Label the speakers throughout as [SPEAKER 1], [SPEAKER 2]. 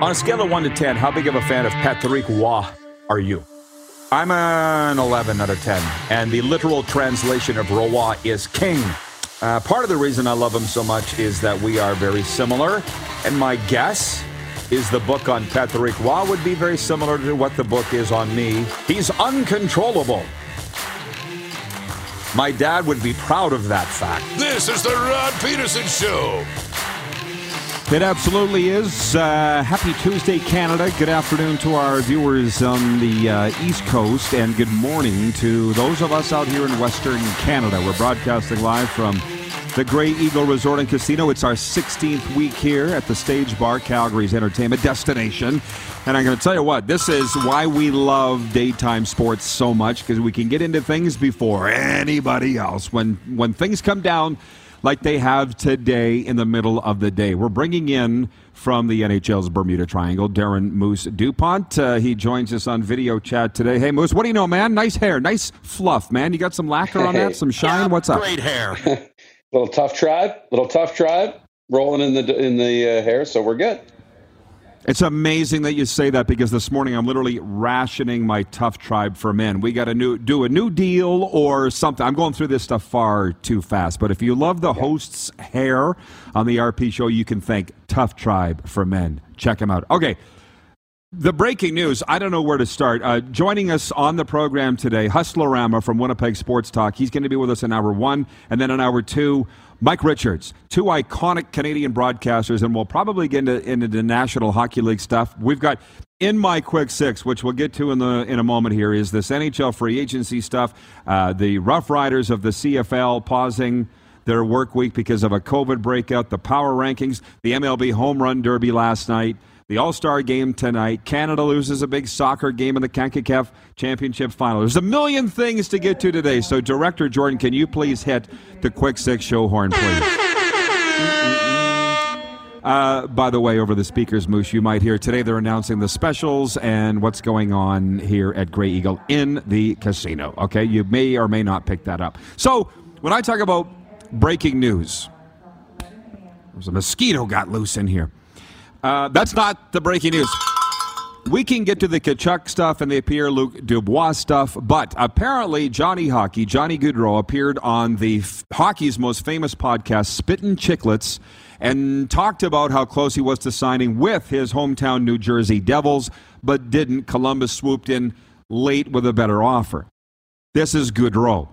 [SPEAKER 1] On a scale of 1 to 10, how big of a fan of Patrick Roy are you? I'm an 11 out of 10, and the literal translation of Roy is king. Uh, part of the reason I love him so much is that we are very similar, and my guess is the book on Patrick Roy would be very similar to what the book is on me. He's uncontrollable. My dad would be proud of that fact.
[SPEAKER 2] This is the Rod Pedersen Show.
[SPEAKER 3] It absolutely is. Uh, happy Tuesday, Canada. Good afternoon to our viewers on the uh, East Coast, and good morning to those of us out here in Western Canada. We're broadcasting live from the Grey Eagle Resort and Casino. It's our 16th week here at the Stage Bar, Calgary's entertainment destination. And I'm going to tell you what, this is why we love daytime sports so much because we can get into things before anybody else. When when things come down like they have today in the middle of the day. We're bringing in from the NHL's Bermuda Triangle, Darren Moose Dupont. Uh, he joins us on video chat today. Hey, Moose, what do you know, man? Nice hair, nice fluff, man. You got some lacquer on that, some shine.
[SPEAKER 4] Yeah,
[SPEAKER 3] What's up?
[SPEAKER 4] Great hair. little tough tribe, little tough tribe, rolling in the in the uh, hair, so we're good.
[SPEAKER 3] It's amazing that you say that because this morning I'm literally rationing my tough tribe for men. We got to new, do a new deal or something. I'm going through this stuff far too fast. But if you love the host's hair on the RP show, you can thank Tough Tribe for Men. Check him out. Okay. The breaking news, I don't know where to start. Uh, joining us on the program today, Hustlerama from Winnipeg Sports Talk. He's going to be with us in hour one, and then in hour two, Mike Richards, two iconic Canadian broadcasters, and we'll probably get into, into the National Hockey League stuff. We've got in my quick six, which we'll get to in the in a moment. Here is this NHL free agency stuff, uh, the Rough Riders of the CFL pausing their work week because of a COVID breakout, the power rankings, the MLB home run derby last night. The All Star game tonight. Canada loses a big soccer game in the CONCACAF Championship final. There's a million things to get to today. So, Director Jordan, can you please hit the quick six show horn, please? Uh, by the way, over the speakers, Moose, you might hear today they're announcing the specials and what's going on here at Grey Eagle in the casino. Okay, you may or may not pick that up. So, when I talk about breaking news, there's a mosquito got loose in here. Uh, that's not the breaking news. We can get to the Tkachuk stuff and the Pierre Luc Dubois stuff, but apparently Johnny Hockey, Johnny Gaudreau, appeared on the f- hockey's most famous podcast, Spittin' Chicklets, and talked about how close he was to signing with his hometown New Jersey Devils, but didn't. Columbus swooped in late with a better offer. This is Gaudreau.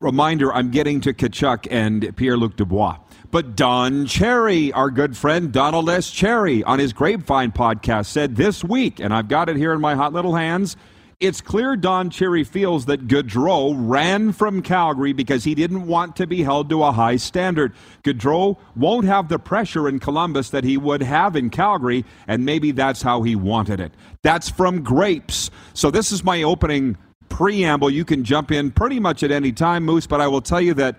[SPEAKER 3] Reminder I'm getting to Tkachuk and Pierre Luc Dubois. But Don Cherry, our good friend Donald S. Cherry, on his Grapevine podcast, said this week, and I've got it here in my hot little hands. It's clear Don Cherry feels that Gaudreau ran from Calgary because he didn't want to be held to a high standard. Gaudreau won't have the pressure in Columbus that he would have in Calgary, and maybe that's how he wanted it. That's from Grapes. So this is my opening preamble. You can jump in pretty much at any time, Moose, but I will tell you that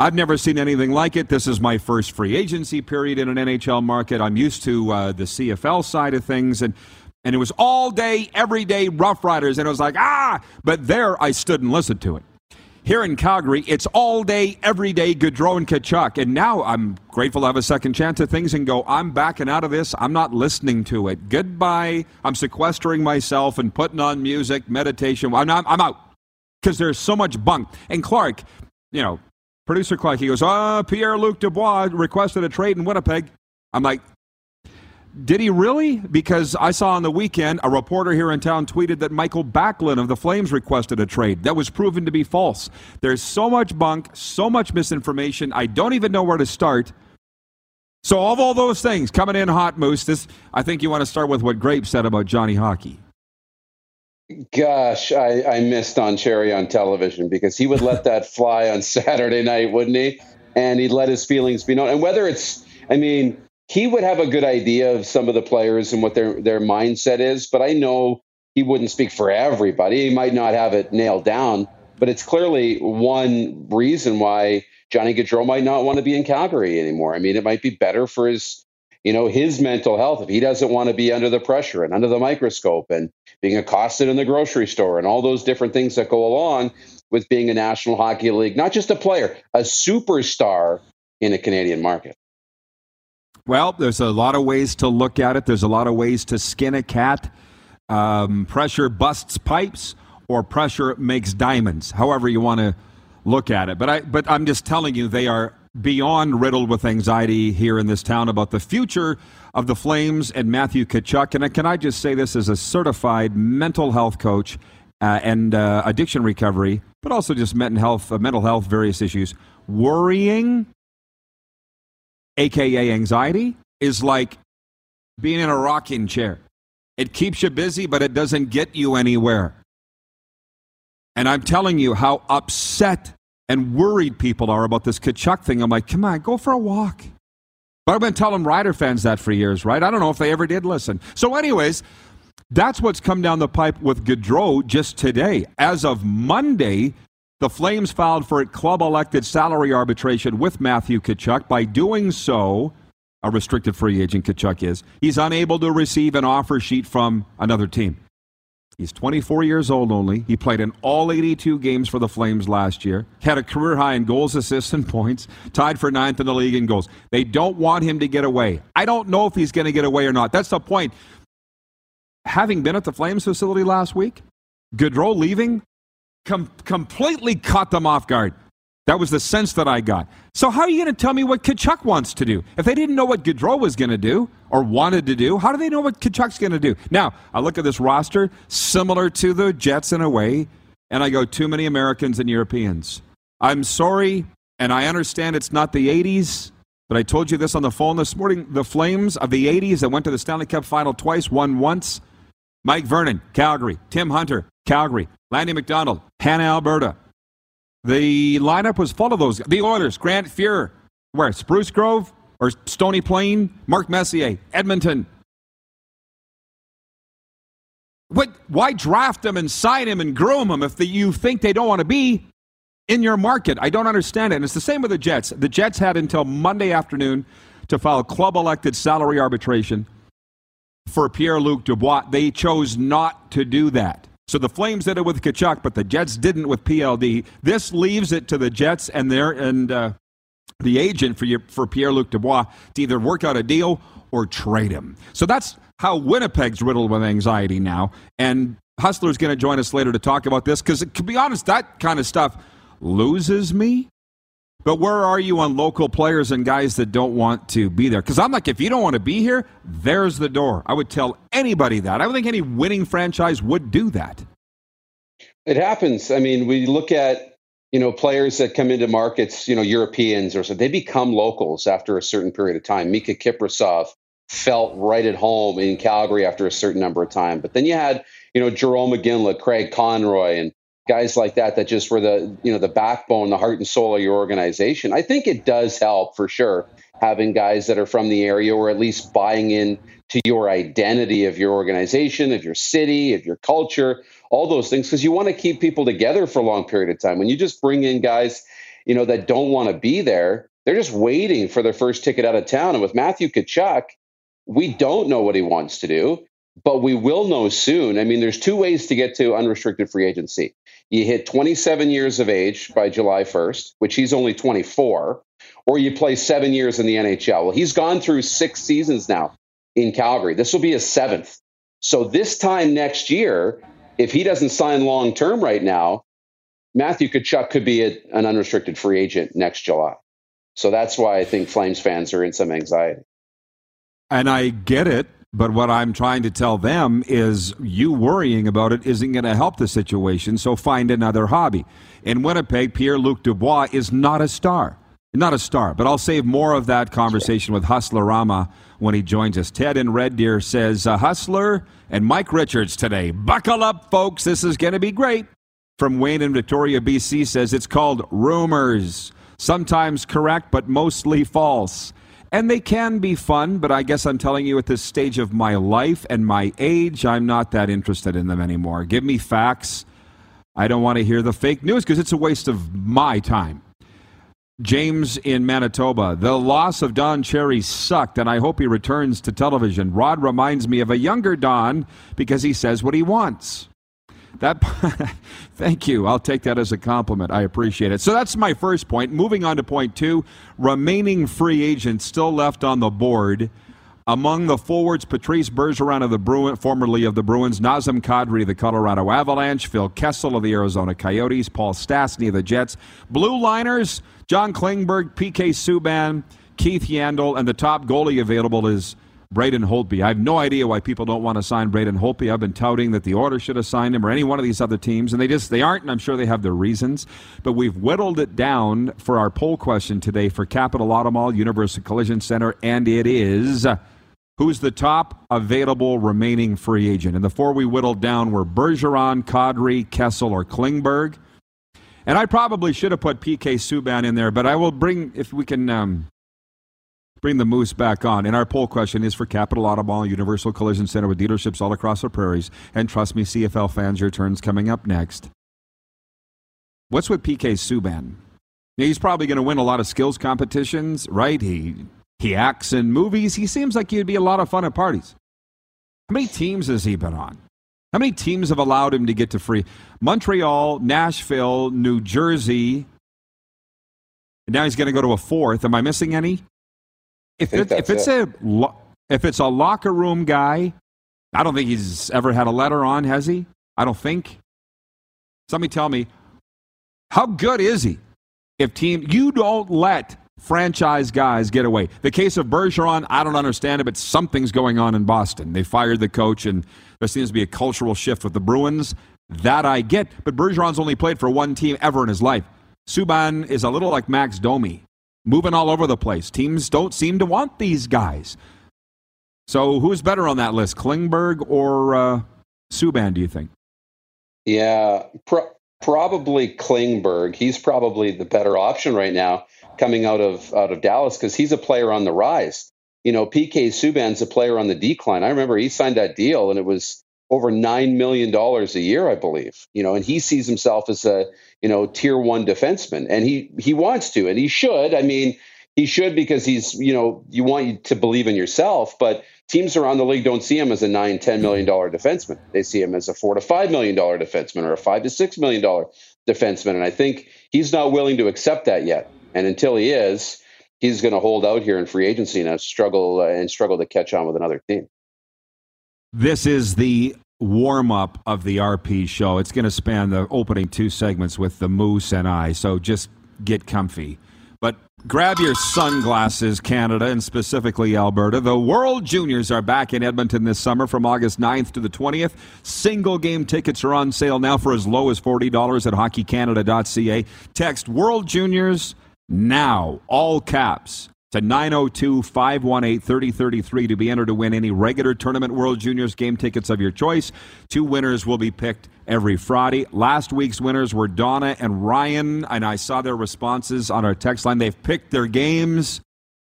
[SPEAKER 3] I've never seen anything like it. This is my first free agency period in an NHL market. I'm used to uh, the CFL side of things, and and it was all day, every day Rough Riders, and it was like ah. But there, I stood and listened to it. Here in Calgary, it's all day, every day Gaudreau and Tkachuk, and now I'm grateful to have a second chance at things and go. I'm backing out of this. I'm not listening to it. Goodbye. I'm sequestering myself and putting on music, meditation. I'm I'm out because there's so much bunk. And Clark, you know, Producer Clark, he goes, uh, Pierre Luc Dubois requested a trade in Winnipeg. I'm like, Did he really? Because I saw on the weekend a reporter here in town tweeted that Michael Backlund of the Flames requested a trade. That was proven to be false. There's so much bunk, so much misinformation. I don't even know where to start. So, of all those things coming in hot, Moose, this, I think you want to start with what Grape said about Johnny Hockey.
[SPEAKER 4] Gosh, I, I missed on Cherry on television because he would let that fly on Saturday night, wouldn't he? And he'd let his feelings be known. And whether it's, I mean, he would have a good idea of some of the players and what their their mindset is, but I know he wouldn't speak for everybody. He might not have it nailed down, but it's clearly one reason why Johnny Gaudreau might not want to be in Calgary anymore. I mean, it might be better for his, you know, his mental health if he doesn't want to be under the pressure and under the microscope and being accosted in the grocery store and all those different things that go along with being a National Hockey League, not just a player, a superstar in a Canadian market.
[SPEAKER 3] Well, there's a lot of ways to look at it. There's a lot of ways to skin a cat. Um, pressure busts pipes, or pressure makes diamonds. However you want to look at it. But I, but I'm just telling you, they are beyond riddled with anxiety here in this town about the future of the Flames and Matthew Tkachuk. And can I just say this as a certified mental health coach uh, and uh, addiction recovery, but also just mental health, uh, mental health, various issues. Worrying aka anxiety, is like being in a rocking chair. It keeps you busy, but it doesn't get you anywhere. And I'm telling you how upset and worried people are about this Tkachuk thing. I'm like, come on, go for a walk. But I've been telling Rider fans that for years, right? I don't know if they ever did listen. So, anyways, that's what's come down the pipe with Gaudreau just today. As of Monday, the Flames filed for a club elected salary arbitration with Matthew Tkachuk. By doing so, a restricted free agent Tkachuk is, he's unable to receive an offer sheet from another team. He's 24 years old only. He played in all 82 games for the Flames last year. Had a career high in goals, assists, and points. Tied for ninth in the league in goals. They don't want him to get away. I don't know if he's going to get away or not. That's the point. Having been at the Flames facility last week, Gaudreau leaving, com- completely caught them off guard. That was the sense that I got. So, how are you going to tell me what Tkachuk wants to do? If they didn't know what Gaudreau was going to do or wanted to do, how do they know what Tkachuk's going to do? Now, I look at this roster, similar to the Jets in a way, and I go, too many Americans and Europeans. I'm sorry, and I understand it's not the 80s, but I told you this on the phone this morning. The Flames of the 80s that went to the Stanley Cup final twice, won once. Mike Vernon, Calgary. Tim Hunter, Calgary. Lanny McDonald, Hanna, Alberta. The lineup was full of those. The Oilers, Grant Fuhr, where? Spruce Grove or Stony Plain? Mark Messier, Edmonton. What, why draft them and sign them and groom them if the, you think they don't want to be in your market? I don't understand it. And it's the same with the Jets. The Jets had until Monday afternoon to file club elected salary arbitration for Pierre Luc Dubois. They chose not to do that. So the Flames did it with Tkachuk, but the Jets didn't with PLD. This leaves it to the Jets and their and uh, the agent for your, for Pierre Luc Dubois to either work out a deal or trade him. So that's how Winnipeg's riddled with anxiety now. And Hustler's going to join us later to talk about this because, to be honest, that kind of stuff loses me but where are you on local players and guys that don't want to be there? Because I'm like, if you don't want to be here, there's the door. I would tell anybody that. I don't think any winning franchise would do that.
[SPEAKER 4] It happens. I mean, we look at you know players that come into markets, you know, Europeans or so they become locals after a certain period of time. Miikka Kiprusoff felt right at home in Calgary after a certain number of time, but then you had you know Jarome Iginla, Craig Conroy, and guys like that that just were the you know the backbone the heart and soul of your organization i think it does help for sure having guys that are from the area or at least buying in to your identity of your organization of your city of your culture all those things because you want to keep people together for a long period of time when you just bring in guys you know that don't want to be there they're just waiting for their first ticket out of town and with matthew Tkachuk, we don't know what he wants to do but we will know soon. I mean, there's two ways to get to unrestricted free agency. You hit 27 years of age by July 1st, which he's only 24, or you play seven years in the NHL. Well, he's gone through six seasons now in Calgary. This will be his seventh. So this time next year, if he doesn't sign long term right now, Matthew Tkachuk could be a, an unrestricted free agent next July. So that's why I think Flames fans are in some anxiety.
[SPEAKER 3] And I get it, but what I'm trying to tell them is you worrying about it isn't going to help the situation, so find another hobby. In Winnipeg, Pierre Luc Dubois is not a star. Not a star, but I'll save more of that conversation with Hustler Rama when he joins us. Ted in Red Deer says, uh, Hustler and Mike Richards today. Buckle up, folks. This is going to be great. From Wayne in Victoria, BC says it's called rumors. Sometimes correct, but mostly false. And they can be fun, but I guess I'm telling you at this stage of my life and my age, I'm not that interested in them anymore. Give me facts. I don't want to hear the fake news because it's a waste of my time. James in Manitoba. The loss of Don Cherry sucked, and I hope he returns to television. Rod reminds me of a younger Don because he says what he wants. That thank you. I'll take that as a compliment. I appreciate it. So that's my first point. Moving on to point two, remaining free agents still left on the board. Among the forwards, Patrice Bergeron of the Bruin, formerly of the Bruins, Nazem Kadri of the Colorado Avalanche, Phil Kessel of the Arizona Coyotes, Paul Stastny of the Jets, Blue Liners, John Klingberg, PK Subban, Keith Yandle, and the top goalie available is Braden Holtby. I have no idea why people don't want to sign Braden Holtby. I've been touting that the Oilers should have signed him or any one of these other teams, and they just they aren't, and I'm sure they have their reasons. But we've whittled it down for our poll question today for Capital Auto Mall, Universal Collision Center, and it is who's the top available remaining free agent. And the four we whittled down were Bergeron, Kadri, Kessel, or Klingberg. And I probably should have put PK Subban in there, but I will bring if we can. Um, bring the moose back on. And our poll question is for Capital Auto Mall, Universal Collision Center with dealerships all across the prairies. And trust me, CFL fans, your turn's coming up next. What's with PK Subban? He's probably going to win a lot of skills competitions, right? He he acts in movies. He seems like he'd be a lot of fun at parties. How many teams has he been on? How many teams have allowed him to get to free? Montreal, Nashville, New Jersey. And now he's going to go to a fourth. Am I missing any? If, it, if it's it. a if it's a locker room guy, I don't think he's ever had a letter on, has he? I don't think. Somebody tell me, how good is he? If team you don't let franchise guys get away. The case of Bergeron, I don't understand it, but something's going on in Boston. They fired the coach, and there seems to be a cultural shift with the Bruins. That I get, but Bergeron's only played for one team ever in his life. Subban is a little like Max Domi moving all over the place. Teams don't seem to want these guys. So who's better on that list, Klingberg or uh, Subban, do you think?
[SPEAKER 4] Yeah, pro- probably Klingberg. He's probably the better option right now coming out of out of Dallas because he's a player on the rise. You know, PK Subban's a player on the decline. I remember he signed that deal and it was over nine million dollars a year, I believe. You know, and he sees himself as a you know tier one defenseman, and he he wants to, and he should. I mean, he should because he's you know you want to believe in yourself, but teams around the league don't see him as a nine ten million dollar defenseman. They see him as a four to five million dollar defenseman or a five to six million dollar defenseman, and I think he's not willing to accept that yet. And until he is, he's going to hold out here in free agency and struggle uh, and struggle to catch on with another team.
[SPEAKER 3] This is the warm up of the RP show. It's going to span the opening two segments with the Moose and I, so just get comfy. But grab your sunglasses, Canada, and specifically Alberta. The World Juniors are back in Edmonton this summer from August 9th to the 20th. Single game tickets are on sale now for as low as $40 at hockeycanada.ca. Text World Juniors now, all caps to 902 518 3033 to be entered to win any regular Tournament World Juniors game tickets of your choice. Two winners will be picked every Friday. Last week's winners were Donna and Ryan, and I saw their responses on our text line. They've picked their games,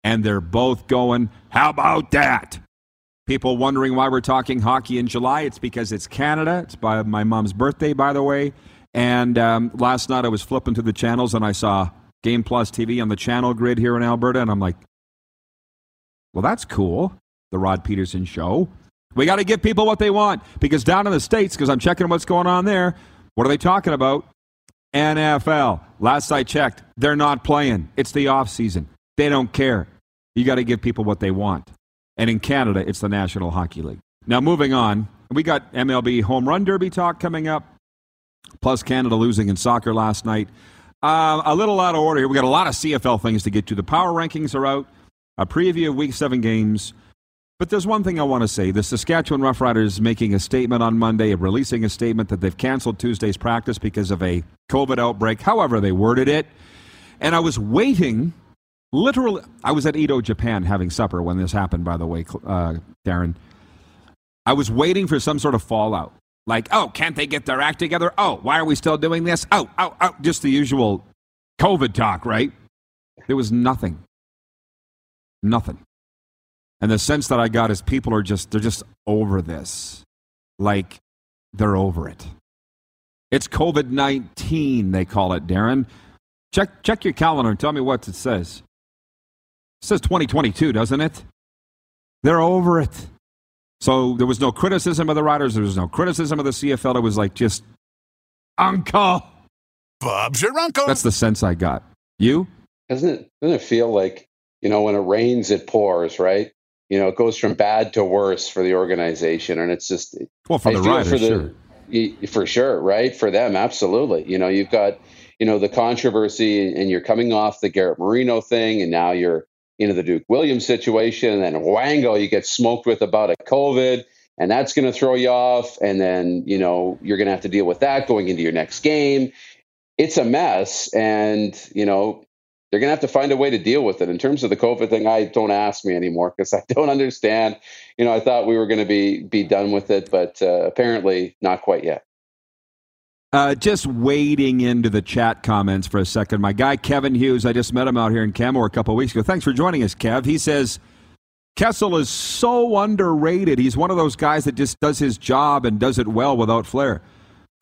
[SPEAKER 3] and they're both going, How about that? People wondering why we're talking hockey in July. It's because it's Canada. It's by my mom's birthday, by the way. And um, last night I was flipping through the channels and I saw Game Plus TV on the channel grid here in Alberta. And I'm like, well, that's cool. The Rod Pedersen Show. We got to give people what they want because down in the States, because I'm checking what's going on there, what are they talking about? NFL. Last I checked, they're not playing. It's the off season. They don't care. You got to give people what they want. And in Canada, it's the National Hockey League. Now, moving on, we got MLB Home Run Derby talk coming up, plus Canada losing in soccer last night. Uh, a little out of order here. We got a lot of CFL things to get to. The power rankings are out. A preview of Week Seven games. But there's one thing I want to say. The Saskatchewan Roughriders making a statement on Monday, releasing a statement that they've canceled Tuesday's practice because of a COVID outbreak, however they worded it. And I was waiting, literally, I was at Edo, Japan having supper when this happened, by the way, uh, Darren. I was waiting for some sort of fallout. Like, oh, can't they get their act together? Oh, why are we still doing this? Oh, oh, oh, just the usual COVID talk, right? There was nothing. Nothing. And the sense that I got is people are just, they're just over this. Like, they're over it. It's COVID 19, they call it, Darren. Check, check your calendar and tell me what it says. It says 2022, doesn't it? They're over it. So there was no criticism of the riders. There was no criticism of the CFL. It was like just uncle.
[SPEAKER 2] Bob's your uncle.
[SPEAKER 3] That's the sense I got. You?
[SPEAKER 4] Doesn't it? Doesn't it feel like you know when it rains, it pours, right? You know, it goes from bad to worse for the organization, and it's just
[SPEAKER 3] well for
[SPEAKER 4] I
[SPEAKER 3] the
[SPEAKER 4] feel
[SPEAKER 3] riders,
[SPEAKER 4] for the,
[SPEAKER 3] sure.
[SPEAKER 4] y- for sure, right? For them, absolutely. You know, you've got you know the controversy, and you're coming off the Garrett Marino thing, and now you're into the Duke Williams situation, and then Wango, you get smoked with about a COVID, and that's going to throw you off, and then you know you're going to have to deal with that going into your next game. It's a mess, and you know they're going to have to find a way to deal with it. In terms of the COVID thing, I don't ask me anymore because I don't understand. You know, I thought we were going to be be done with it, but uh, apparently not quite yet.
[SPEAKER 3] Uh, just wading into the chat comments for a second. My guy Kevin Hughes, I just met him out here in Canmore a couple weeks ago. Thanks for joining us, Kev. He says Kessel is so underrated. He's one of those guys that just does his job and does it well without flair.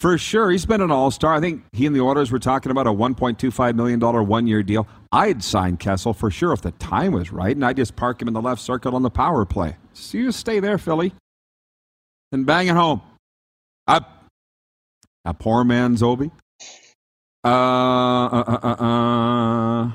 [SPEAKER 3] For sure, he's been an all star. I think he and the Oilers were talking about a $1.25 million one year deal. I'd sign Kessel for sure if the time was right, and I'd just park him in the left circle on the power play. So you stay there, Philly, and bang it home. A poor man's Ovi. Uh, uh, uh, uh, uh,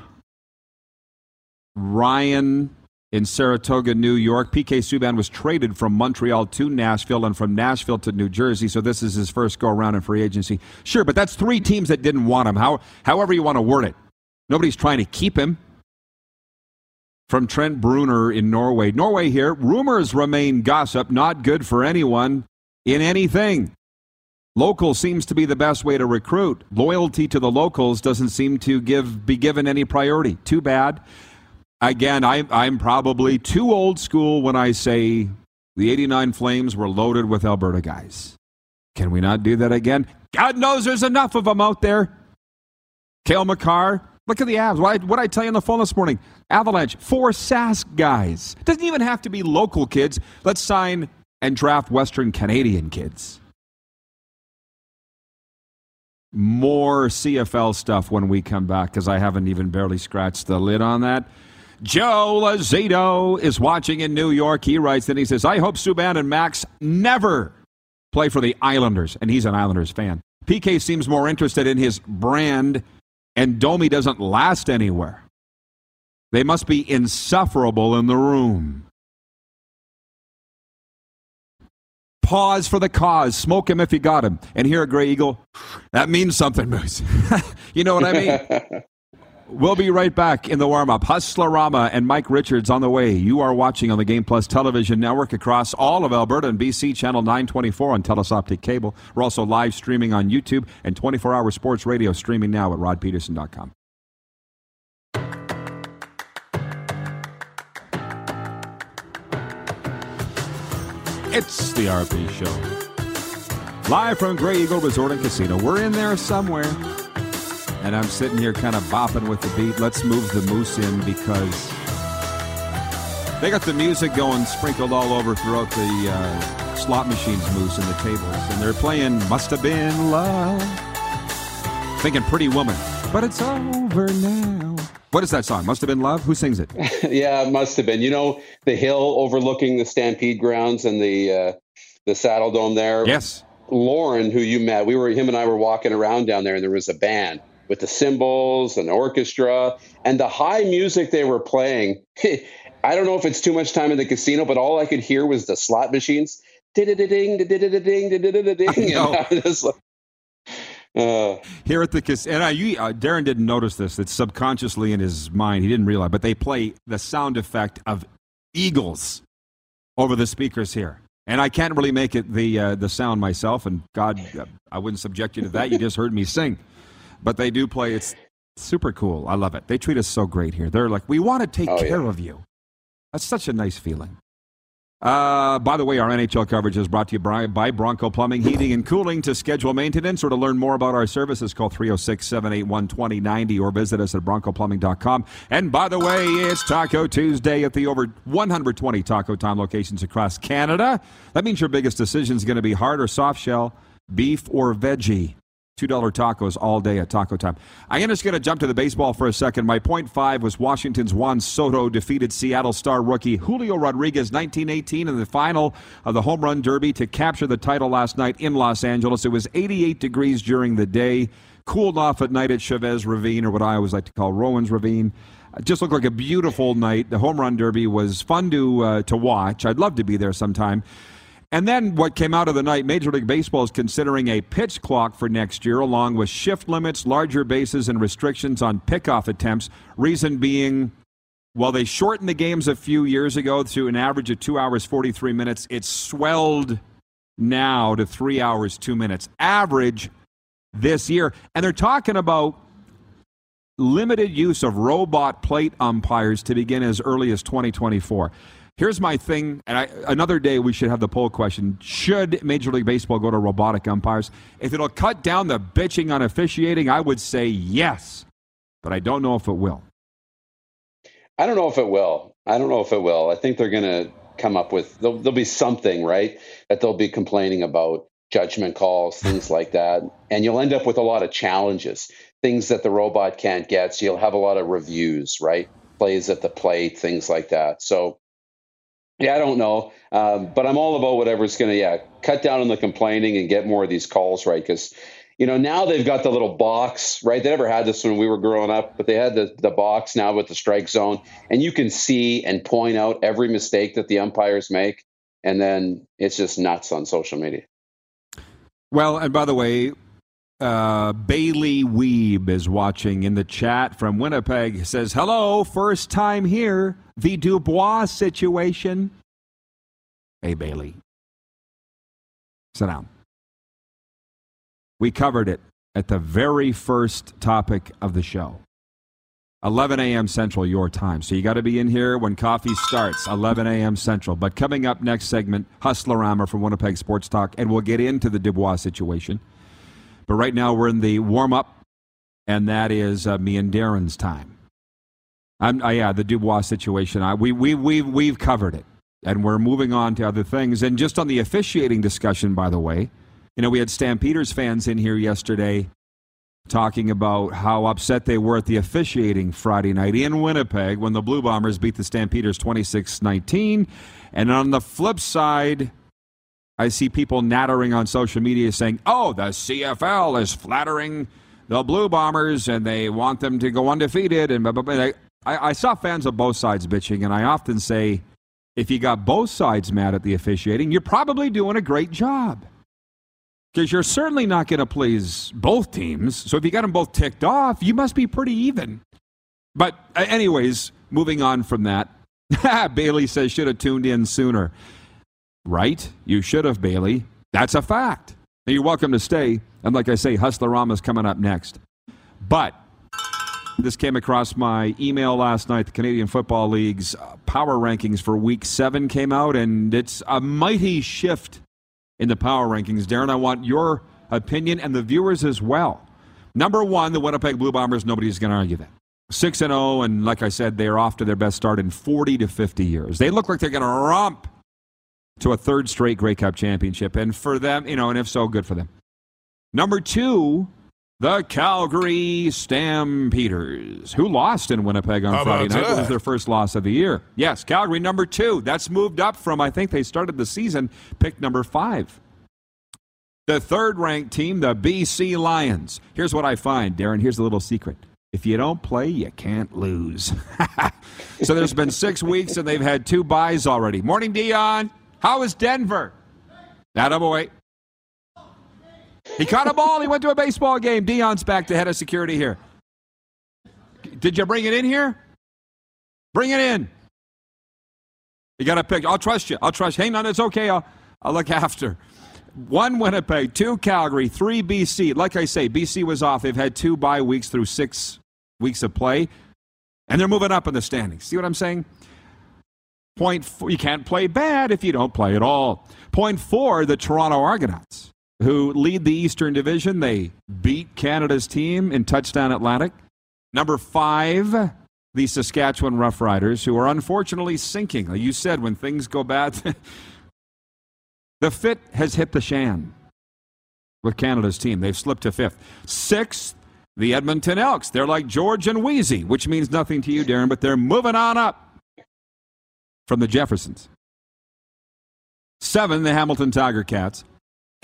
[SPEAKER 3] Ryan in Saratoga, New York. PK Subban was traded from Montreal to Nashville and from Nashville to New Jersey, so this is his first go around in free agency. Sure, but that's three teams that didn't want him. How, however you want to word it. Nobody's trying to keep him. From Trent Bruner in Norway. Norway here. Rumors remain gossip, not good for anyone in anything. Local seems to be the best way to recruit. Loyalty to the locals doesn't seem to give be given any priority. Too bad. Again, I, I'm probably too old school when I say the 89 Flames were loaded with Alberta guys. Can we not do that again? God knows there's enough of them out there. Cale Makar, look at the abs. What what I tell you on the phone this morning Avalanche, four Sask guys. Doesn't even have to be local kids. Let's sign and draft Western Canadian kids more CFL stuff when we come back because I haven't even barely scratched the lid on that. Joe Lazito is watching in New York. He writes and he says, I hope Subban and Max never play for the Islanders. And he's an Islanders fan. PK seems more interested in his brand, and Domi doesn't last anywhere. They must be insufferable in the room. Pause for the cause. Smoke him if you got him. And here at Grey Eagle, that means something, Moose. you know what I mean? we'll be right back in the warm up. Hustlerama and Mike Richards on the way. You are watching on the Game Plus television network across all of Alberta and BC, channel 924 on Telus Optik Cable. We're also live streaming on YouTube and 24 hour sports radio streaming now at rodpedersen.com. It's the RP Show. Live from Grey Eagle Resort and Casino. We're in there somewhere. And I'm sitting here kind of bopping with the beat. Let's move the moose in because they got the music going sprinkled all over throughout the uh, slot machines, moose, and the tables. And they're playing Must Have Been Love. Thinking Pretty Woman. But it's over now. What is that song? Must Have Been Love? Who sings it?
[SPEAKER 4] yeah, it must have been. You know, the hill overlooking the Stampede grounds and the uh, the Saddle Dome there.
[SPEAKER 3] Yes.
[SPEAKER 4] Lauren, who you met, we were him and I were walking around down there, and there was a band with the cymbals and orchestra and the high music they were playing. I don't know if it's too much time in the casino, but all I could hear was the slot machines. Ding, ding, ding, ding, ding, ding.
[SPEAKER 3] Uh, Here at the and I, you, uh, Darren didn't notice this. It's subconsciously in his mind. He didn't realize, but they play the sound effect of eagles over the speakers here. And I can't really make it the uh, the sound myself, and God, uh, I wouldn't subject you to that. You just heard me sing, but they do play. It's super cool. I love it. They treat us so great here. They're like, we want to take
[SPEAKER 4] Oh,
[SPEAKER 3] care
[SPEAKER 4] yeah.
[SPEAKER 3] of you. That's such a nice feeling. Uh, by the way, our NHL coverage is brought to you by, by Bronco Plumbing, Heating, and Cooling. To schedule maintenance or to learn more about our services, call 306 781 2090 or visit us at broncoplumbing.com. And by the way, it's Taco Tuesday at the over 120 Taco Time locations across Canada. That means your biggest decision is going to be hard or soft shell, beef or veggie. $2 tacos all day at Taco Time. I am just going to jump to the baseball for a second. My point five was Washington's Juan Soto defeated Seattle star rookie Julio Rodriguez 1918 in the final of the Home Run Derby to capture the title last night in Los Angeles. It was 88 degrees during the day, cooled off at night at Chavez Ravine, or what I always like to call Rowan's Ravine. Just looked like a beautiful night. The Home Run Derby was fun to, uh, to watch. I'd love to be there sometime. And then what came out of the night, Major League Baseball is considering a pitch clock for next year, along with shift limits, larger bases, and restrictions on pickoff attempts. Reason being, while they shortened the games a few years ago to an average of two hours, 43 minutes, it's swelled now to three hours, two minutes. Average this year. And they're talking about limited use of robot plate umpires to begin as early as 2024. Here's my thing, and I, another day we should have the poll question: Should Major League Baseball go to robotic umpires? If it'll cut down the bitching on officiating, I would say yes, but I don't know if it will.
[SPEAKER 4] I don't know if it will. I don't know if it will. I think they're going to come up with there'll, there'll be something right that they'll be complaining about judgment calls, things like that, and you'll end up with a lot of challenges, things that the robot can't get. So you'll have a lot of reviews, right? Plays at the plate, things like that. So. Yeah, I don't know, um, but I'm all about whatever's going to yeah cut down on the complaining and get more of these calls right because you know now they've got the little box right they never had this when we were growing up but they had the, the box now with the strike zone and you can see and point out every mistake that the umpires make and then it's just nuts on social media
[SPEAKER 3] Well, and by the way, uh, Bailey Weeb is watching in the chat from Winnipeg. Says, "Hello, first time here. The Dubois situation." Hey, Bailey, sit down. We covered it at the very first topic of the show. 11 a.m. Central, your time. So you got to be in here when coffee starts, 11 a.m. Central. But coming up next segment, Hustlerama from Winnipeg Sports Talk, and we'll get into the Dubois situation. But right now we're in the warm up, and that is uh, me and Darren's time. I'm, uh, yeah, the Dubois situation. I, we, we, we, we've covered it, and we're moving on to other things. And just on the officiating discussion, by the way, you know, we had Stampeders fans in here yesterday talking about how upset they were at the officiating Friday night in Winnipeg when the Blue Bombers beat the Stampeders 26 19. And on the flip side, I see people nattering on social media saying, oh, the CFL is flattering the Blue Bombers and they want them to go undefeated. And blah, blah, blah. I, I saw fans of both sides bitching, and I often say, if you got both sides mad at the officiating, you're probably doing a great job because you're certainly not going to please both teams. So if you got them both ticked off, you must be pretty even. But, anyways, moving on from that, Bailey says should have tuned in sooner. Right? You should have, Bailey. That's a fact. Now, you're welcome to stay. And like I say, Hustlerama's coming up next. But this came across my email last night. The Canadian Football League's uh, power rankings for week seven came out, and it's a mighty shift in the power rankings. Darren, I want your opinion and the viewers as well. Number one, the Winnipeg Blue Bombers, nobody's going to argue that. 6 and 0, and like I said, they're off to their best start in 40 to 50 years. They look like they're going to romp to a third straight Grey Cup championship. And for them, you know, and if so, good for them. Number two, the Calgary Stampeders, who lost in Winnipeg on
[SPEAKER 2] How
[SPEAKER 3] Friday night. It was their first loss of the year. Yes, Calgary number two. That's moved up from, I think they started the season, pick number five. The third ranked team, the BC Lions. Here's what I find, Darren. Here's a little secret. If you don't play, you can't lose. so there's been six weeks and they've had two byes already. Morning, Dion. How is Denver? That boy. He caught a ball. He went to a baseball game. Dion's back to head of security here. Did you bring it in here? Bring it in. You got a pick. I'll trust you. I'll trust. Hang on, it's okay. I'll, I'll look after. One Winnipeg, two Calgary, three BC. Like I say, BC was off. They've had two bye weeks through six weeks of play, and they're moving up in the standings. See what I'm saying? Point four, you can't play bad if you don't play at all. Point four, the Toronto Argonauts, who lead the Eastern Division. They beat Canada's team in Touchdown Atlantic. Number five, the Saskatchewan Roughriders, who are unfortunately sinking. Like you said, when things go bad, the fit has hit the shan with Canada's team. They've slipped to fifth. Sixth, the Edmonton Elks. They're like George and Wheezy, which means nothing to you, Darren, but they're moving on up from the Jeffersons. Seven, the Hamilton Tiger Cats.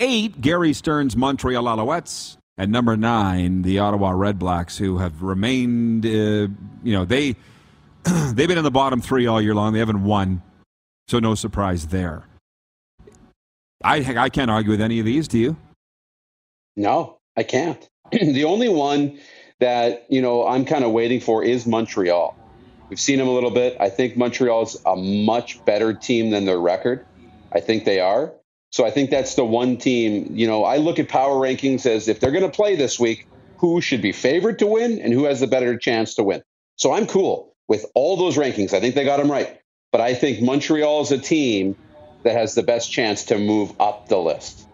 [SPEAKER 3] Eight, Gary Stern's Montreal Alouettes. And number nine, the Ottawa Redblacks, who have remained, uh, you know, they they've been in the bottom three all year long. They haven't won, so no surprise there. I I can't argue with any of these. Do you?
[SPEAKER 4] No, I can't. the only one that you know I'm kind of waiting for is Montreal. We've seen them a little bit. I think Montreal is a much better team than their record. I think they are. So I think that's the one team, you know, I look at power rankings as if they're going to play this week, who should be favored to win and who has the better chance to win. So I'm cool with all those rankings. I think they got them right. But I think Montreal is a team that has the best chance to move up the list.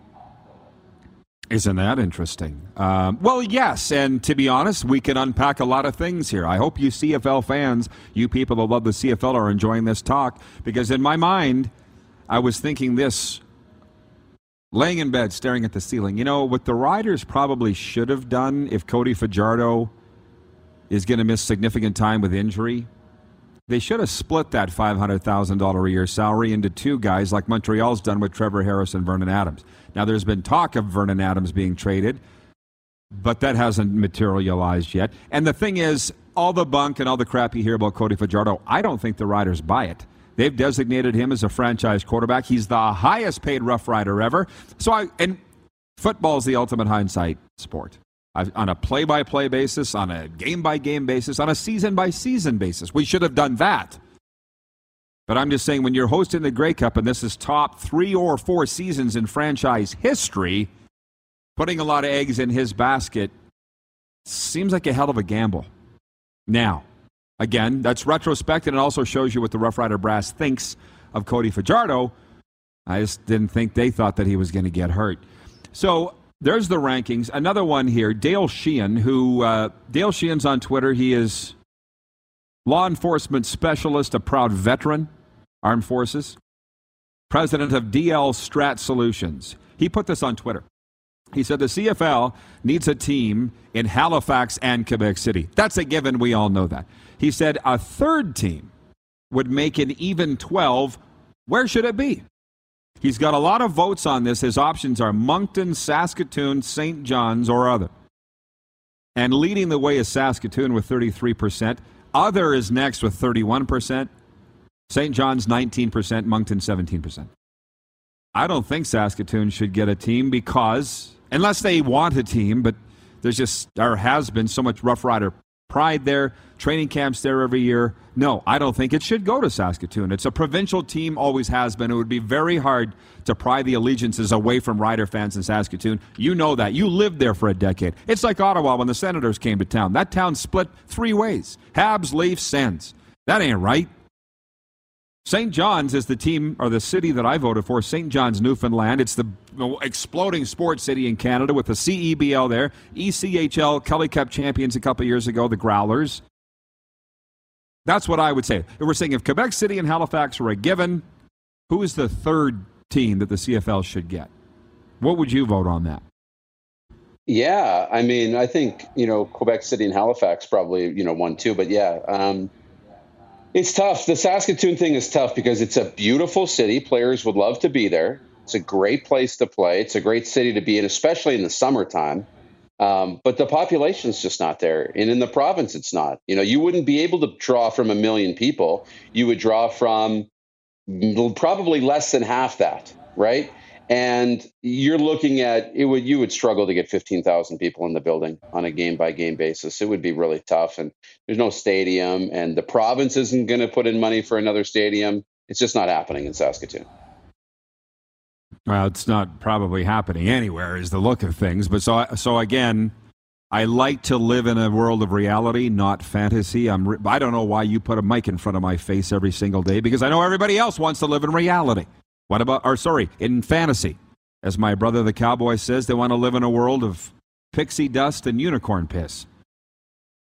[SPEAKER 3] Isn't that interesting? Um, well, yes. And to be honest, we can unpack a lot of things here. I hope you CFL fans, you people that love the CFL, are enjoying this talk because in my mind, I was thinking this laying in bed staring at the ceiling. You know, what the Riders probably should have done if Cody Fajardo is going to miss significant time with injury, they should have split that $500,000 a year salary into two guys like Montreal's done with Trevor Harris and Vernon Adams. Now, there's been talk of Vernon Adams being traded, but that hasn't materialized yet. And the thing is, all the bunk and all the crap you hear about Cody Fajardo, I don't think the Riders buy it. They've designated him as a franchise quarterback. He's the highest paid Rough Rider ever. So I and football is the ultimate hindsight sport. I've, on a play by play basis, on a game by game basis, on a season by season basis. We should have done that. But I'm just saying, when you're hosting the Grey Cup and this is top three or four seasons in franchise history, putting a lot of eggs in his basket seems like a hell of a gamble. Now, Again, that's retrospective and also shows you what the Rough Rider brass thinks of Cody Fajardo. I just didn't think they thought that he was going to get hurt. So there's the rankings. Another one here, Dale Sheehan, who uh, Dale Sheehan's on Twitter. He is law enforcement specialist, a proud veteran, armed forces, president of DL Strat Solutions. He put this on Twitter. He said the CFL needs a team in Halifax and Quebec City. That's a given. We all know that. He said a third team would make an even 12. Where should it be? He's got a lot of votes on this. His options are Moncton, Saskatoon, St. John's, or other. And leading the way is Saskatoon with 33%. Other is next with 31%. St. John's 19%, Moncton 17%. I don't think Saskatoon should get a team because, unless they want a team, but there's just, or has been so much Rough Rider pride there, training camps there every year. No, I don't think it should go to Saskatoon. It's a provincial team, always has been. It would be very hard to pry the allegiances away from Rider fans in Saskatoon. You know that. You lived there for a decade. It's like Ottawa when the Senators came to town. That town split three ways Habs, Leafs, Sens. That ain't right. St. John's is the team or the city that I voted for, St. John's, Newfoundland. It's the exploding sports city in Canada with the CEBL there, ECHL Kelly Cup champions a couple years ago, the Growlers. That's what I would say. If we're saying if Quebec City and Halifax were a given, who is the third team that the CFL should get? What would you vote on that?
[SPEAKER 4] Yeah, I mean, I think you know Quebec City and Halifax probably you know one two, but yeah, um, it's tough. The Saskatoon thing is tough because it's a beautiful city. Players would love to be there. It's a great place to play. It's a great city to be in, especially in the summertime. Um, but the population's just not there. And in the province, it's not. You know, you wouldn't be able to draw from a million people. You would draw from probably less than half that, right? And you're looking at it would you would struggle to get 15,000 people in the building on a game by game basis it would be really tough and there's no stadium and the province isn't going to put in money for another stadium It's just not happening in Saskatoon.
[SPEAKER 3] Well, it's not probably happening anywhere, is the look of things. But so, so again, I like to live in a world of reality, not fantasy. I'm. Re- I don't know why you put a mic in front of my face every single day because I know everybody else wants to live in reality. What about? Or sorry, in fantasy, as my brother the cowboy says, they want to live in a world of pixie dust and unicorn piss.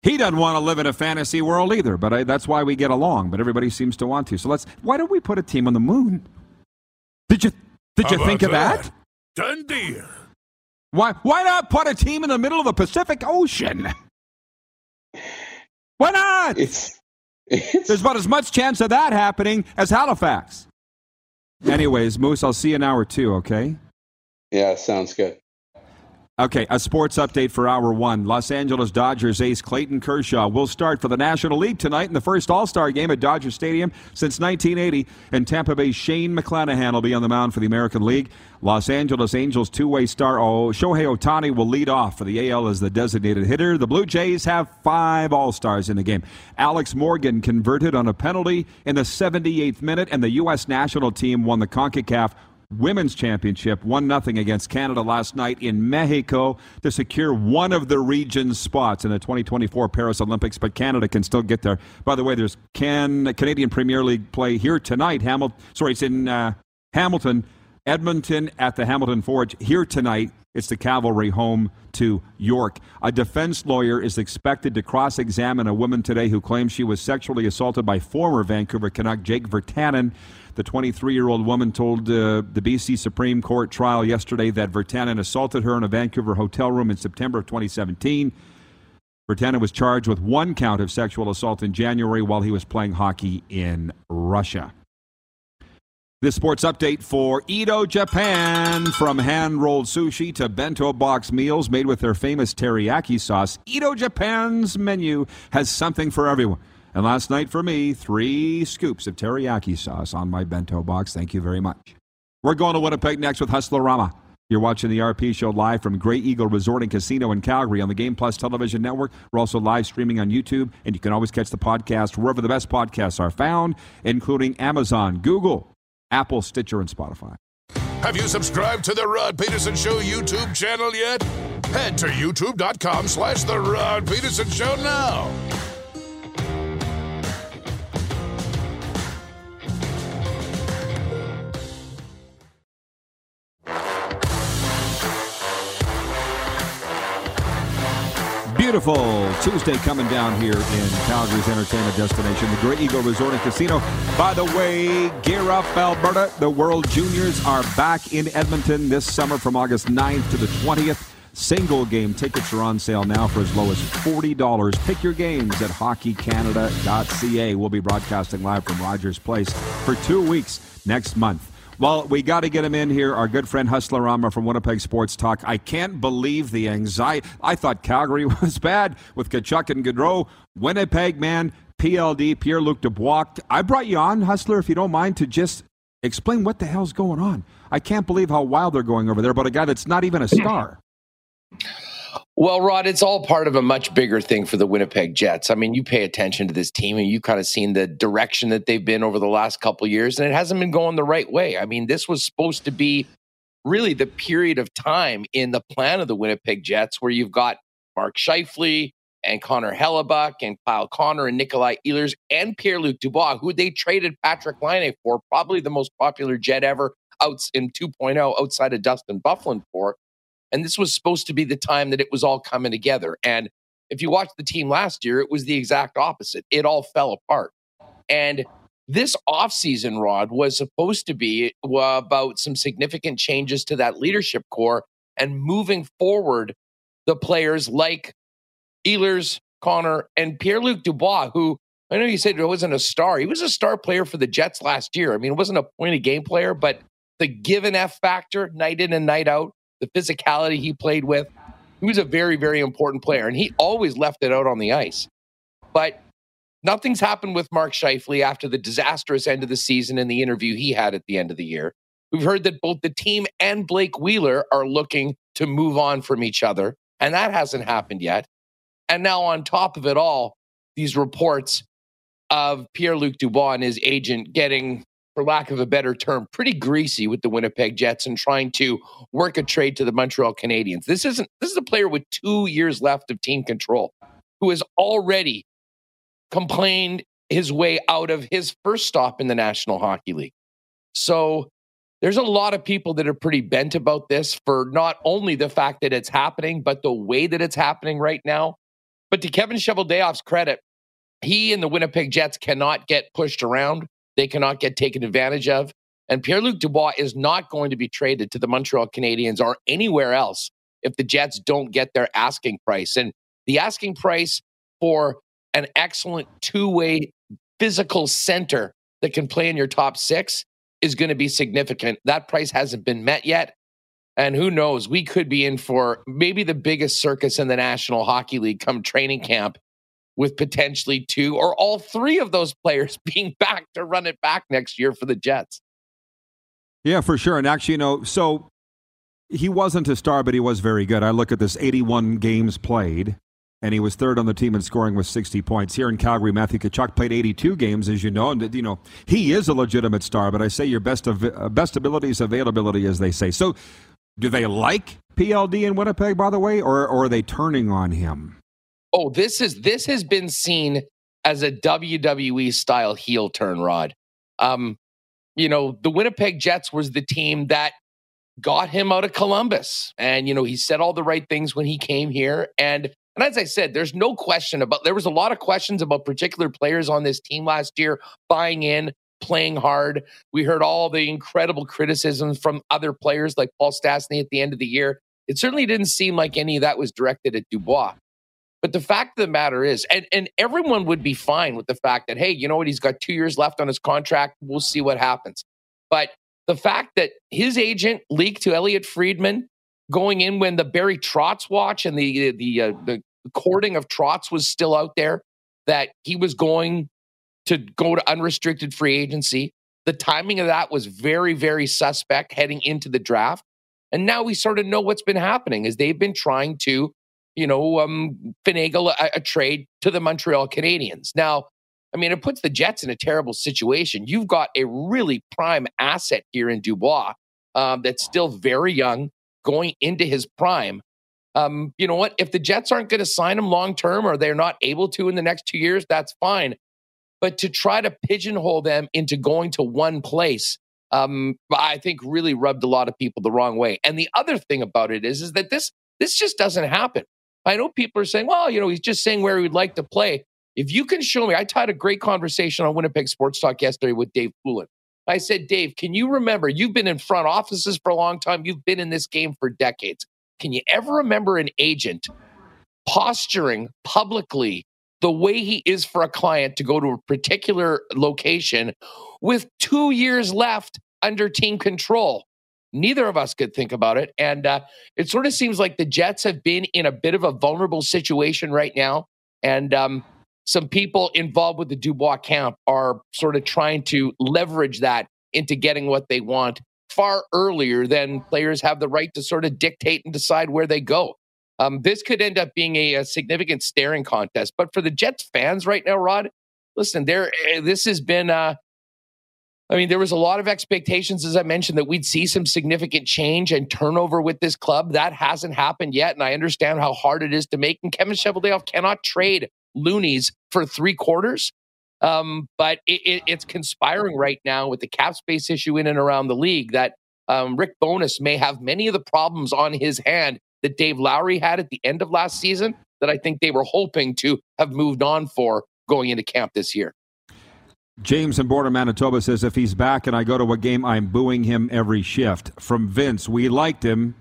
[SPEAKER 3] He doesn't want to live in a fantasy world either, but I, that's why we get along. But everybody seems to want to. So let's. Why don't we put a team on the moon? Did you did
[SPEAKER 2] How
[SPEAKER 3] you think of
[SPEAKER 2] about
[SPEAKER 3] that?
[SPEAKER 2] Done deal.
[SPEAKER 3] Why why not put a team in the middle of the Pacific Ocean? Why not?
[SPEAKER 4] It's, it's
[SPEAKER 3] There's about as much chance of that happening as Halifax. Anyways, Moose, I'll see you in hour two, okay?
[SPEAKER 4] yeah, sounds good.
[SPEAKER 3] Okay, a sports update for hour one. Los Angeles Dodgers ace Clayton Kershaw will start for the National League tonight in the first All Star game at Dodger Stadium since 1980. And Tampa Bay's Shane McClanahan will be on the mound for the American League. Los Angeles Angels two way star oh, Shohei Ohtani will lead off for the AL as the designated hitter. The Blue Jays have five All Stars in the game. Alex Morgan converted on a penalty in the 78th minute, and the U.S. national team won the CONCACAF Women's Championship 1 0 against Canada last night in Mexico to secure one of the region's spots in the 2024 Paris Olympics, but Canada can still get there. By the way, there's can Canadian Premier League play here tonight. Hamilton, sorry, it's in uh, Hamilton, Edmonton at the Hamilton Forge here tonight. It's the cavalry home to York. A defense lawyer is expected to cross examine a woman today who claims she was sexually assaulted by former Vancouver Canuck Jake Virtanen. The 23 year old woman told uh, the BC Supreme Court trial yesterday that Virtanen assaulted her in a Vancouver hotel room in September of 2017. Virtanen was charged with one count of sexual assault in January while he was playing hockey in Russia. This sports update for Edo Japan. From hand rolled sushi to bento box meals made with their famous teriyaki sauce, Edo Japan's menu has something for everyone. And last night for me, three scoops of teriyaki sauce on my bento box. Thank you very much. We're going to Winnipeg next with Hustlerama. You're watching the RP Show live from Grey Eagle Resort and Casino in Calgary on the Game Plus Television Network. We're also live streaming on YouTube, and you can always catch the podcast wherever the best podcasts are found, including Amazon, Google, Apple, Stitcher, and Spotify.
[SPEAKER 2] Have you subscribed to the Rod Pedersen Show YouTube channel yet? Head to youtube.com slash the Rod Pedersen Show now.
[SPEAKER 3] Beautiful Tuesday coming down here in Calgary's entertainment destination, the Grey Eagle Resort and Casino. By the way, gear up, Alberta. The World Juniors are back in Edmonton this summer from August 9th to the 20th. Single game tickets are on sale now for as low as $40. Pick your games at hockeycanada.ca. We'll be broadcasting live from Rogers Place for two weeks next month. Well, we got to get him in here. Our good friend Hustler Rama from Winnipeg Sports Talk. I can't believe the anxiety. I thought Calgary was bad with Tkachuk and Gaudreau. Winnipeg, man, PLD, Pierre Luc Dubois. I brought you on, Hustler, if you don't mind, to just explain what the hell's going on. I can't believe how wild they're going over there, but a guy that's not even a star.
[SPEAKER 5] Well, Rod, it's all part of a much bigger thing for the Winnipeg Jets. I mean, you pay attention to this team and you kind of seen the direction that they've been over the last couple years, and it hasn't been going the right way. I mean, this was supposed to be really the period of time in the plan of the Winnipeg Jets where you've got Mark Scheifele and Connor Hellebuyck and Kyle Connor and Nikolai Ehlers and Pierre-Luc Dubois, who they traded Patrik Laine for, probably the most popular Jet ever out in 2.0 outside of Dustin Byfuglien for. And this was supposed to be the time that it was all coming together. And if you watched the team last year, it was the exact opposite. It all fell apart. And this offseason, Rod, was supposed to be uh, about some significant changes to that leadership core and moving forward the players like Ehlers, Connor, and Pierre Luc Dubois, who I know you said he wasn't a star. He was a star player for the Jets last year. I mean, it wasn't a point of game player, but the given F factor, night in and night out, the physicality he played with. He was a very, very important player, and he always left it out on the ice. But nothing's happened with Mark Scheifele after the disastrous end of the season and the interview he had at the end of the year. We've heard that both the team and Blake Wheeler are looking to move on from each other, and that hasn't happened yet. And now, on top of it all, these reports of Pierre Luc Dubois and his agent getting for lack of a better term, pretty greasy with the Winnipeg Jets and trying to work a trade to the Montreal Canadiens. This isn't this is a player with two years left of team control who has already complained his way out of his first stop in the National Hockey League. So there's a lot of people that are pretty bent about this for not only the fact that it's happening, but the way that it's happening right now. But to Kevin Cheveldayoff's credit, he and the Winnipeg Jets cannot get pushed around. They cannot get taken advantage of. And Pierre Luc Dubois is not going to be traded to the Montreal Canadiens or anywhere else if the Jets don't get their asking price. And the asking price for an excellent two way physical center that can play in your top six is going to be significant. That price hasn't been met yet. And who knows, we could be in for maybe the biggest circus in the National Hockey League come training camp with potentially two or all three of those players being back to run it back next year for the Jets.
[SPEAKER 3] Yeah, for sure. And actually, you know, so he wasn't a star, but he was very good. I look at this 81 games played, and he was third on the team in scoring with 60 points. Here in Calgary, Matthew Tkachuk played 82 games, as you know, and you know he is a legitimate star. But I say your best of uh, best ability is availability, as they say. So, do they like PLD in Winnipeg, by the way, or, or are they turning on him?
[SPEAKER 5] Oh, this is this has been seen as a WWE style heel turn, Rod. Um, you know, the Winnipeg Jets was the team that got him out of Columbus. And, you know, he said all the right things when he came here. And and as I said, there's no question about there was a lot of questions about particular players on this team last year buying in, playing hard. We heard all the incredible criticisms from other players like Paul Stastny at the end of the year. It certainly didn't seem like any of that was directed at Dubois. But the fact of the matter is, and, and everyone would be fine with the fact that, hey, you know what, he's got two years left on his contract. We'll see what happens. But the fact that his agent leaked to Elliotte Friedman going in when the Barry Trotz watch and the the uh, the courting of Trotz was still out there, that he was going to go to unrestricted free agency. The timing of that was very, very suspect heading into the draft. And now we sort of know what's been happening is they've been trying to, you know, um, finagle a, a trade to the Montreal Canadiens. Now, I mean, it puts the Jets in a terrible situation. You've got a really prime asset here in Dubois um, that's still very young, going into his prime um, you know what? If the Jets aren't going to sign him long term or they're not able to in the next two years, that's fine. But to try to pigeonhole them into going to one place, um, I think really rubbed a lot of people the wrong way. And the other thing about it is, is that this this just doesn't happen. I know people are saying, well, you know, he's just saying where he would like to play. If you can show me, I had a great conversation on Winnipeg Sports Talk yesterday with Dave Poulin. I said, Dave, can you remember? You've been in front offices for a long time. You've been in this game for decades. Can you ever remember an agent posturing publicly the way he is for a client to go to a particular location with two years left under team control? Neither of us could think about it. And uh, it sort of seems like the Jets have been in a bit of a vulnerable situation right now. And um, some people involved with the Dubois camp are sort of trying to leverage that into getting what they want far earlier than players have the right to sort of dictate and decide where they go. Um, this could end up being a, a, significant staring contest. But for the Jets fans right now, Rod, listen, there eh, this has been. Uh, I mean, there was a lot of expectations, as I mentioned, that we'd see some significant change and turnover with this club. That hasn't happened yet, and I understand how hard it is to make. And Kevin Cheveldayoff cannot trade loonies for three quarters. Um, but it, it, it's conspiring right now with the cap space issue in and around the league that um, Rick Bowness may have many of the problems on his hand that Dave Lowry had at the end of last season that I think they were hoping to have moved on for going into camp this year.
[SPEAKER 3] James in Border, Manitoba says, if he's back and I go to a game, I'm booing him every shift. From Vince, we liked him.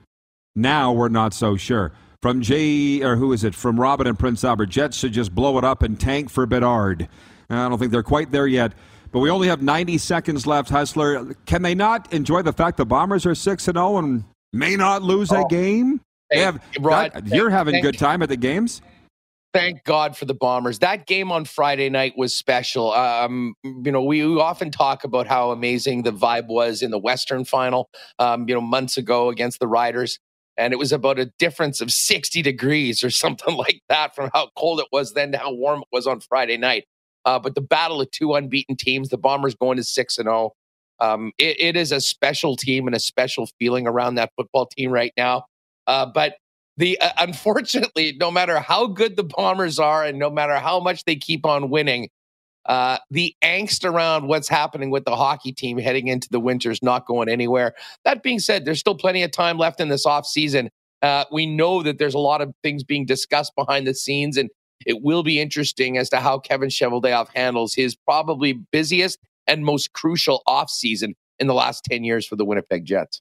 [SPEAKER 3] Now we're not so sure. From Jay, or who is it? From Robin and Prince Albert, Jets should just blow it up and tank for Bedard. I don't think they're quite there yet. But we only have 90 seconds left, Hustler. Can they not enjoy the fact the Bombers are 6 and 0 and may not lose oh. a game?
[SPEAKER 5] Hey, have, Rod,
[SPEAKER 3] that, you're having a good time at the games?
[SPEAKER 5] Thank God for the Bombers. That game on Friday night was special. Um, you know, we, often talk about how amazing the vibe was in the Western final, um, you know, months ago against the Riders. And it was about a difference of 60 degrees or something like that from how cold it was then to how warm it was on Friday night. Uh, but the battle of two unbeaten teams, the Bombers going to six and zero. Oh. Um, it, it is a special team and a special feeling around that football team right now. Uh, but the uh, unfortunately, no matter how good the Bombers are, and no matter how much they keep on winning, uh, the angst around what's happening with the hockey team heading into the winter is not going anywhere. That being said, there's still plenty of time left in this off season. Uh, we know that there's a lot of things being discussed behind the scenes, and it will be interesting as to how Kevin Cheveldayoff handles his probably busiest and most crucial offseason in the last 10 years for the Winnipeg Jets.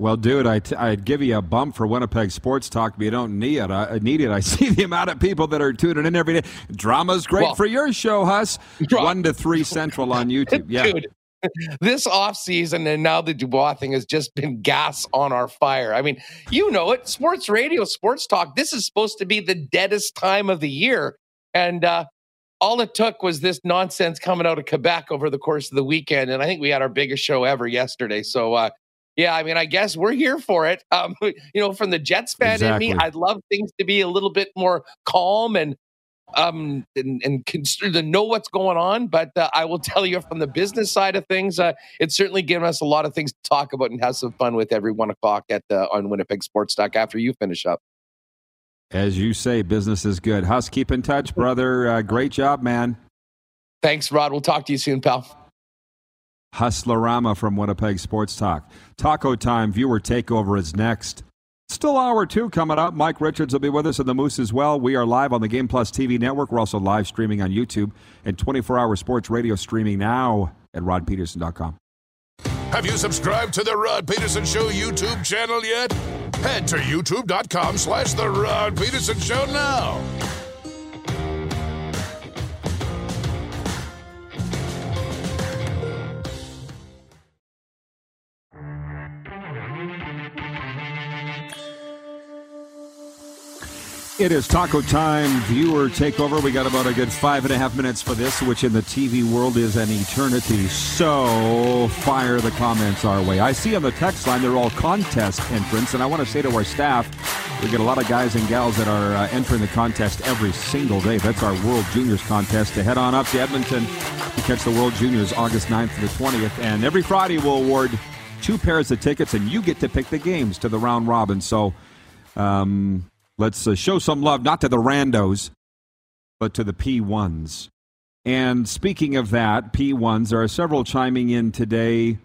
[SPEAKER 3] Well, dude, I t- I'd give you a bump for Winnipeg Sports Talk, but you don't need it. I need it. I see the amount of people that are tuning in every day. Drama's great well, for your show, Huss. One to three central on YouTube. Yeah.
[SPEAKER 5] Dude, this off season and now the Dubois thing has just been gas on our fire. I mean, you know it. Sports radio, sports talk. This is supposed to be the deadest time of the year. And uh, all it took was this nonsense coming out of Quebec over the course of the weekend. And I think we had our biggest show ever yesterday. So, uh, yeah, I mean, I guess we're here for it. Um, you know, from the Jets fan exactly. in me, I'd love things to be a little bit more calm and um and, and to know what's going on. But uh, I will tell you from the business side of things, uh, it's certainly given us a lot of things to talk about and have some fun with every one o'clock at the on Winnipeg Sports Talk after you finish up.
[SPEAKER 3] As you say, business is good. Huss, keep in touch, brother. Uh, great job, man.
[SPEAKER 5] Thanks, Rod. We'll talk to you soon, pal.
[SPEAKER 3] Hustlerama from Winnipeg Sports Talk. Taco Time viewer takeover is next. Still hour two coming up. Mike Richards will be with us and the Moose as well. We are live on the Game Plus TV network. We're also live streaming on YouTube and 24 hour sports radio streaming now at rodpedersen.com.
[SPEAKER 2] Have you subscribed to the Rod Pedersen Show YouTube channel yet? Head to youtube.com slash the Rod Pedersen Show now.
[SPEAKER 3] It is taco time viewer takeover. We got about a good five and a half minutes for this, which in the TV world is an eternity. So fire the comments our way. I see on the text line they're all contest entrants, and I want to say to our staff, we get a lot of guys and gals that are uh, entering the contest every single day. That's our World Juniors contest. To head on up to Edmonton to catch the World Juniors August 9th to the 20th, and every Friday we'll award two pairs of tickets, and you get to pick the games to the round robin. So. Um, Let's uh, show some love, not to the randos, but to the P1s. And speaking of that, P1s, there are several chiming in today,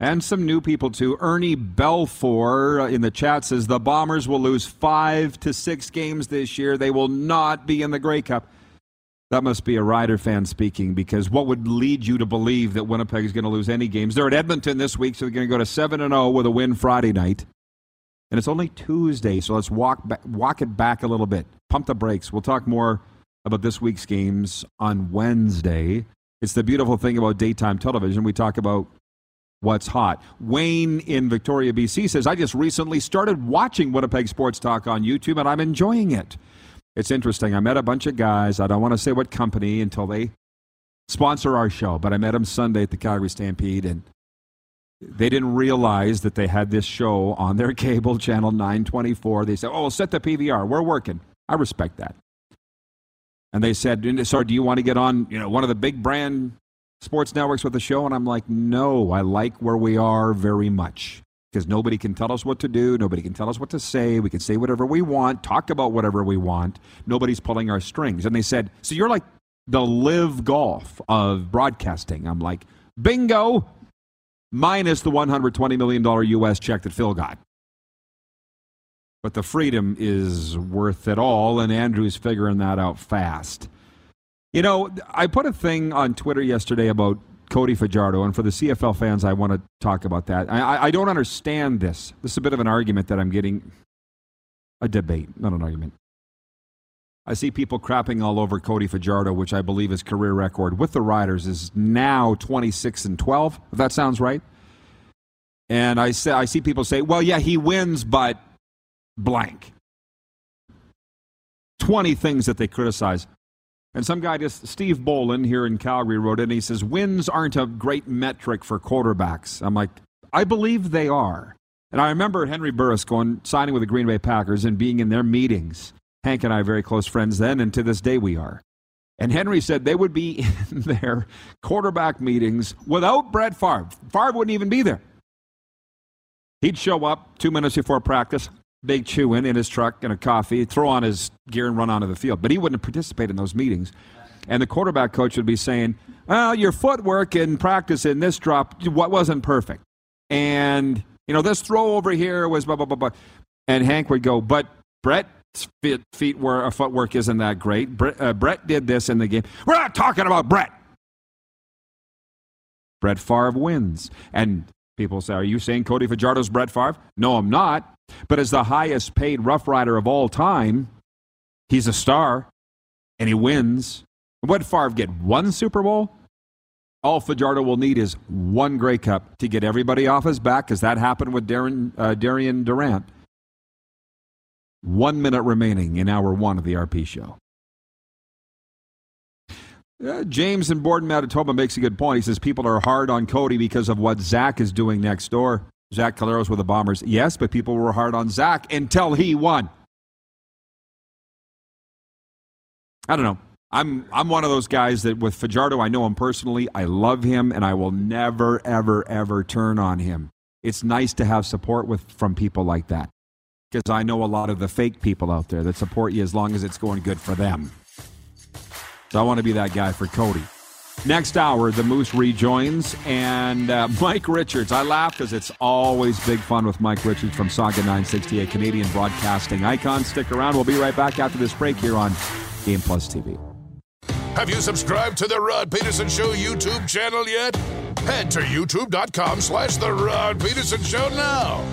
[SPEAKER 3] and some new people too. Ernie Belfour uh, in the chat says the Bombers will lose five to six games this year. They will not be in the Grey Cup. That must be a Rider fan speaking because what would lead you to believe that Winnipeg is going to lose any games? They're at Edmonton this week, so they're going to go to 7 and 0 with a win Friday night and it's only Tuesday, so let's walk back, walk it back a little bit. Pump the brakes. We'll talk more about this week's games on Wednesday. It's the beautiful thing about daytime television. We talk about what's hot. Wayne in Victoria, BC says, I just recently started watching Winnipeg Sports Talk on YouTube and I'm enjoying it. It's interesting. I met a bunch of guys. I don't want to say what company until they sponsor our show, but I met them Sunday at the Calgary Stampede and they didn't realize that they had this show on their cable channel 924. They said, "Oh, set the PVR. We're working." I respect that. And they said, "So, do you want to get on, you know, one of the big brand sports networks with the show?" And I'm like, "No, I like where we are very much." Because nobody can tell us what to do. Nobody can tell us what to say. We can say whatever we want, talk about whatever we want. Nobody's pulling our strings. And they said, So you're like the live golf of broadcasting. I'm like, Bingo minus the $120 million U.S. check that Phil got. But the freedom is worth it all, and Andrew's figuring that out fast. You know, I put a thing on Twitter yesterday about Cody Fajardo, and for the CFL fans, I want to talk about that. I, I don't understand this. This is a bit of an argument that I'm getting, a debate, not an argument. I see people crapping all over Cody Fajardo, which I believe his career record with the Riders is now 26 and 12, if that sounds right. And I, say, I see people say, well, yeah, he wins, but blank. 20 things that they criticize. And some guy just, Steve Bolin here in Calgary, wrote and he says, wins aren't a great metric for quarterbacks. I'm like, I believe they are. And I remember Henry Burris going, signing with the Green Bay Packers and being in their meetings Hank and I very close friends then, and to this day we are. And Henry said they would be in their quarterback meetings without Brett Favre. Favre wouldn't even be there. He'd show up two minutes before practice, big chew in in his truck and a coffee, throw on his gear and run onto the field. But he wouldn't participate in those meetings. And the quarterback coach would be saying, Well, your footwork in practice in this drop what wasn't perfect. And, you know, this throw over here was blah, blah, blah, blah. And Hank would go, But Brett's feet, feet were, uh, footwork isn't that great. Brett, uh, Brett did this in the game. We're not talking about Brett. Brett Favre wins. And people say, Are you saying Cody Fajardo's Brett Favre? No, I'm not. But as the highest paid Rough Rider of all time, he's a star and he wins. What Favre get? One Super Bowl? All Fajardo will need is one Grey Cup to get everybody off his back, because that happened with Darren, uh, Darian Durant. One minute remaining in hour one of the RP show. Uh, James in Borden, Manitoba makes a good point. He says people are hard on Cody because of what Zach is doing next door. Zach Collaros with the Bombers. Yes, but people were hard on Zach until he won. I don't know. I'm I'm one of those guys that with Fajardo, I know him personally. I love him, and I will never, ever, ever turn on him. It's nice to have support with from people like that because I know a lot of the fake people out there that support you as long as it's going good for them. So I want to be that guy for Cody. Next hour, the Moose rejoins, and uh, Mike Richards. I laugh because it's always big fun with Mike Richards from Sauga 960, a Canadian broadcasting icon. Stick around. We'll be right back after this break here on Game Plus TV.
[SPEAKER 2] Have you subscribed to the Rod Pedersen Show YouTube channel yet? Head to youtube.com slash The Rod Pedersen Show now.